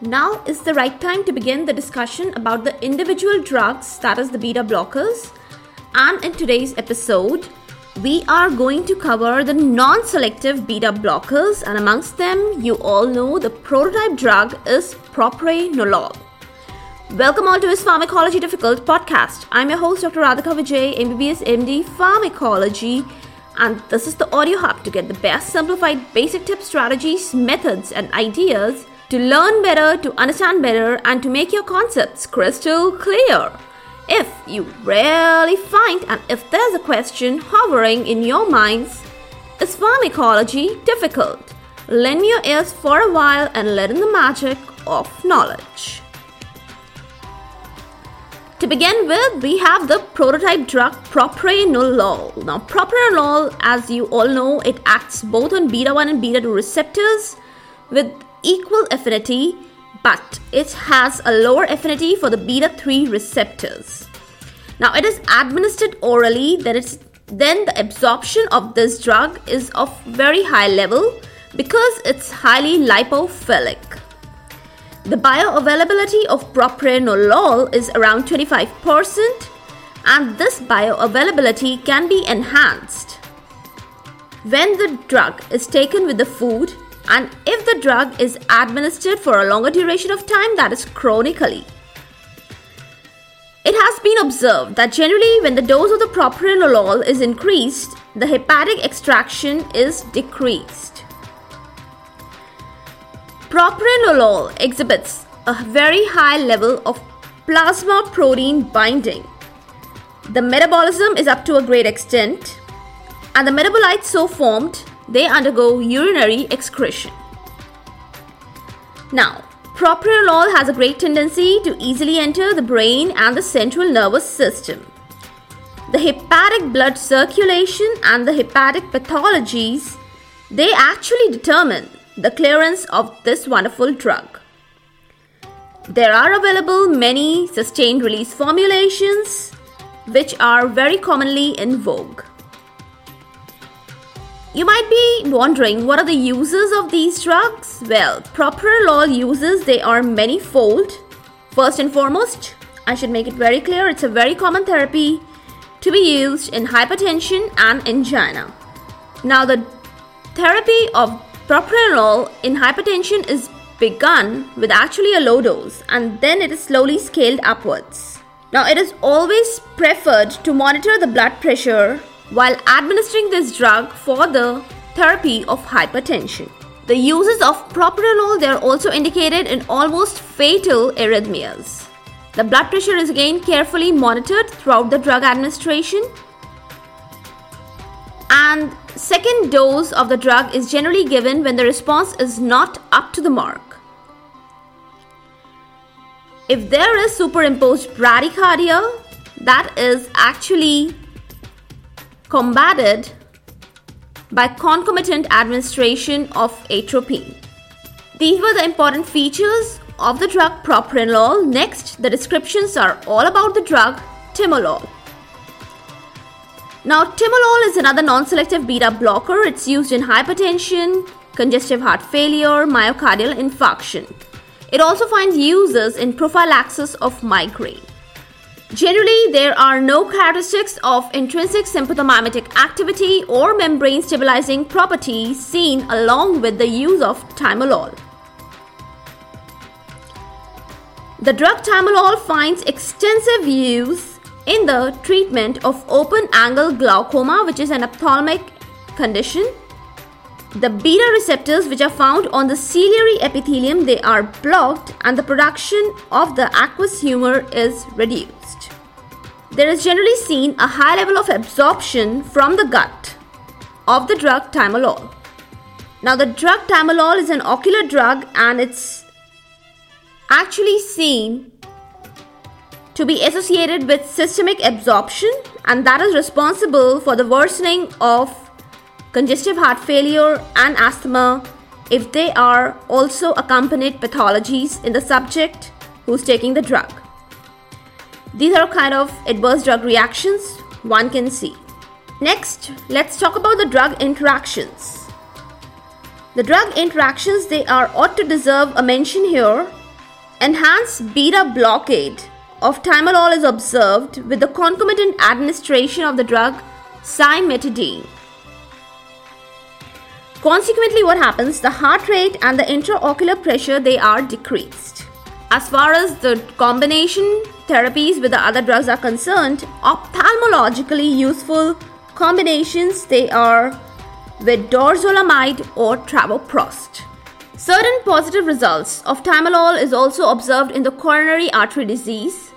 Now is the right time to begin the discussion about the individual drugs, that is, the beta blockers. And in today's episode, we are going to cover the non selective beta blockers, and amongst them, you all know the prototype drug is propranolol. Welcome all to this Pharmacology Difficult podcast. I'm your host, Dr. Radhika Vijay, MBBS MD Pharmacology, and this is the audio hub to get the best simplified basic tips, strategies, methods, and ideas to learn better, to understand better, and to make your concepts crystal clear. If you really find and if there's a question hovering in your minds, is pharmacology difficult? Lend your ears for a while and let in the magic of knowledge. To begin with, we have the prototype drug propranolol. Now, propranolol, as you all know, it acts both on beta 1 and beta 2 receptors with equal affinity, but it has a lower affinity for the beta 3 receptors. Now, it is administered orally, that it's then the absorption of this drug is of very high level because it's highly lipophilic. The bioavailability of propranolol is around 25%, and this bioavailability can be enhanced when the drug is taken with the food and if the drug is administered for a longer duration of time, that is chronically. It has been observed that generally, when the dose of the propranolol is increased, the hepatic extraction is decreased. Propranolol exhibits a very high level of plasma protein binding. The metabolism is up to a great extent, and the metabolites so formed they undergo urinary excretion. Now, propranolol has a great tendency to easily enter the brain and the central nervous system. The hepatic blood circulation and the hepatic pathologies they actually determine the clearance of this wonderful drug. There are available many sustained release formulations which are very commonly in vogue. You might be wondering what are the uses of these drugs? Well, propranolol uses they are manifold. First and foremost, I should make it very clear it's a very common therapy to be used in hypertension and angina. Now the therapy of Propranolol in hypertension is begun with actually a low dose and then it is slowly scaled upwards. Now, it is always preferred to monitor the blood pressure while administering this drug for the therapy of hypertension. The uses of propranolol they are also indicated in almost fatal arrhythmias. The blood pressure is again carefully monitored throughout the drug administration and second dose of the drug is generally given when the response is not up to the mark. If there is superimposed bradycardia, that is actually combated by concomitant administration of atropine. These were the important features of the drug propranolol. Next, the descriptions are all about the drug timolol. Now, timolol is another non-selective beta blocker. It's used in hypertension, congestive heart failure, myocardial infarction. It also finds uses in prophylaxis of migraine. Generally, there are no characteristics of intrinsic sympathomimetic activity or membrane stabilizing properties seen along with the use of timolol. The drug timolol finds extensive use in the treatment of open angle glaucoma, which is an ophthalmic condition. The beta receptors which are found on the ciliary epithelium they are blocked and the production of the aqueous humor is reduced. There is generally seen a high level of absorption from the gut of the drug timolol. Now the drug timolol is an ocular drug and it's actually seen to be associated with systemic absorption, and that is responsible for the worsening of congestive heart failure and asthma if they are also accompanied pathologies in the subject who's taking the drug. These are kind of adverse drug reactions one can see. Next, let's talk about the drug interactions. The drug interactions they are ought to deserve a mention here enhanced beta blockade of timolol is observed with the concomitant administration of the drug cimetidine. Consequently, what happens? The heart rate and the intraocular pressure they are decreased. As far as the combination therapies with the other drugs are concerned, ophthalmologically useful combinations they are with dorzolamide or travoprost. Certain positive results of timolol is also observed in the coronary artery disease.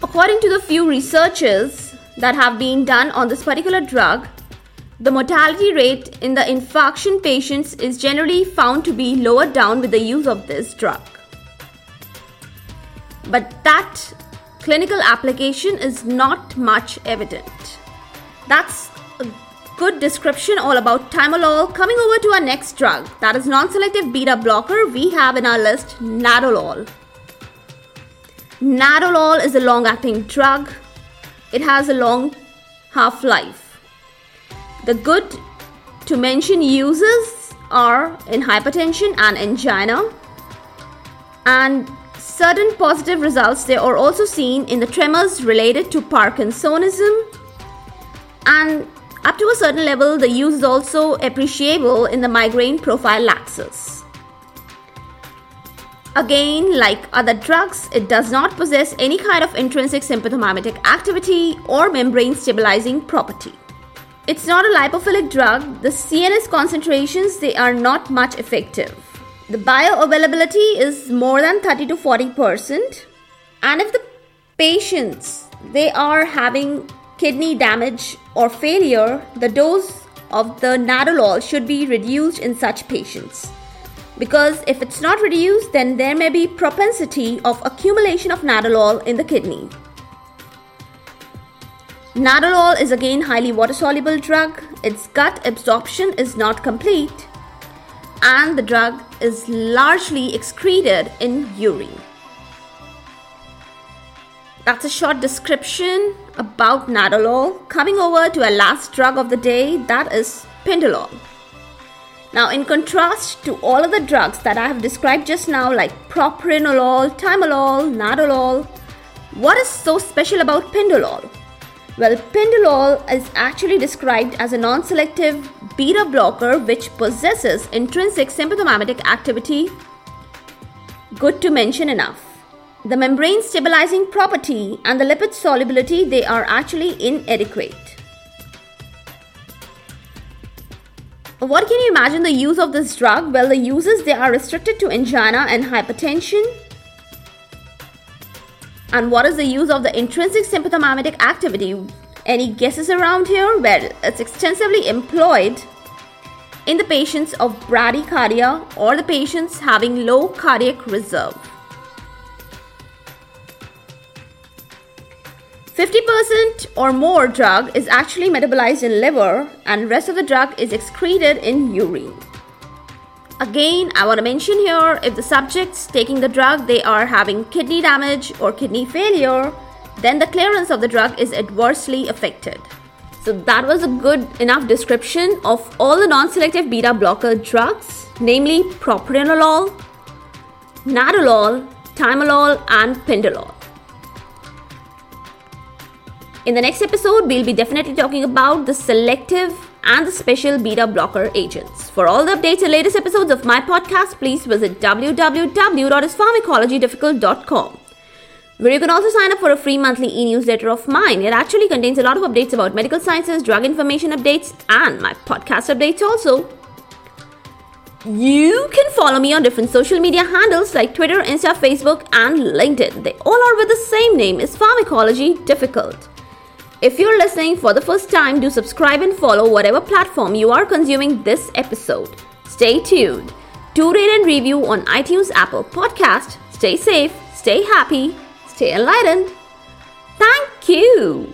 According to the few researches that have been done on this particular drug, the mortality rate in the infarction patients is generally found to be lowered down with the use of this drug. But that clinical application is not much evident. That's a good description all about timolol. Coming over to our next drug, that is non-selective beta blocker, we have in our list nadolol. Nadolol is a long-acting drug. It has a long half-life. The good to mention uses are in hypertension and angina. And certain positive results they are also seen in the tremors related to Parkinsonism. And up to a certain level, the use is also appreciable in the migraine profile prophylaxis. Again, like other drugs, it does not possess any kind of intrinsic sympathomimetic activity or membrane stabilizing property. It's not a lipophilic drug. The CNS concentrations they are not much effective. The bioavailability is more than 30 to 40%. And if the patients they are having kidney damage or failure, the dose of the nadolol should be reduced in such patients. Because if it's not reduced, then there may be propensity of accumulation of nadolol in the kidney. Nadolol is again highly water soluble drug. Its gut absorption is not complete and the drug is largely excreted in urine. That's a short description about nadolol. Coming over to our last drug of the day, that is pindolol. Now, in contrast to all of the drugs that I have described just now, like propranolol, timolol, nadolol, what is so special about pindolol? Well, pindolol is actually described as a non selective beta blocker which possesses intrinsic sympathomimetic activity. Good to mention enough. The membrane stabilizing property and the lipid solubility they are actually inadequate. What can you imagine the use of this drug? Well, the uses they are restricted to angina and hypertension, and what is the use of the intrinsic sympathomimetic activity? Any guesses around here? Well, it's extensively employed in the patients of bradycardia or the patients having low cardiac reserve. 50% or more drug is actually metabolized in liver and rest of the drug is excreted in urine. Again, I want to mention here if the subjects taking the drug they are having kidney damage or kidney failure, then the clearance of the drug is adversely affected. So that was a good enough description of all the non-selective beta blocker drugs, namely propranolol, nadolol, timolol and pindolol. In the next episode, we'll be definitely talking about the selective and the special beta blocker agents. For all the updates and latest episodes of my podcast, please visit www.ispharmacologydifficult.com where you can also sign up for a free monthly e-newsletter of mine. It actually contains a lot of updates about medical sciences, drug information updates, and my podcast updates also. You can follow me on different social media handles like Twitter, Insta, Facebook, and LinkedIn. They all are with the same name is Pharmacology Difficult. If you're listening for the first time, do subscribe and follow whatever platform you are consuming this episode. Stay tuned. Do rate and review on iTunes, Apple Podcast. Stay safe, stay happy, stay enlightened. Thank you.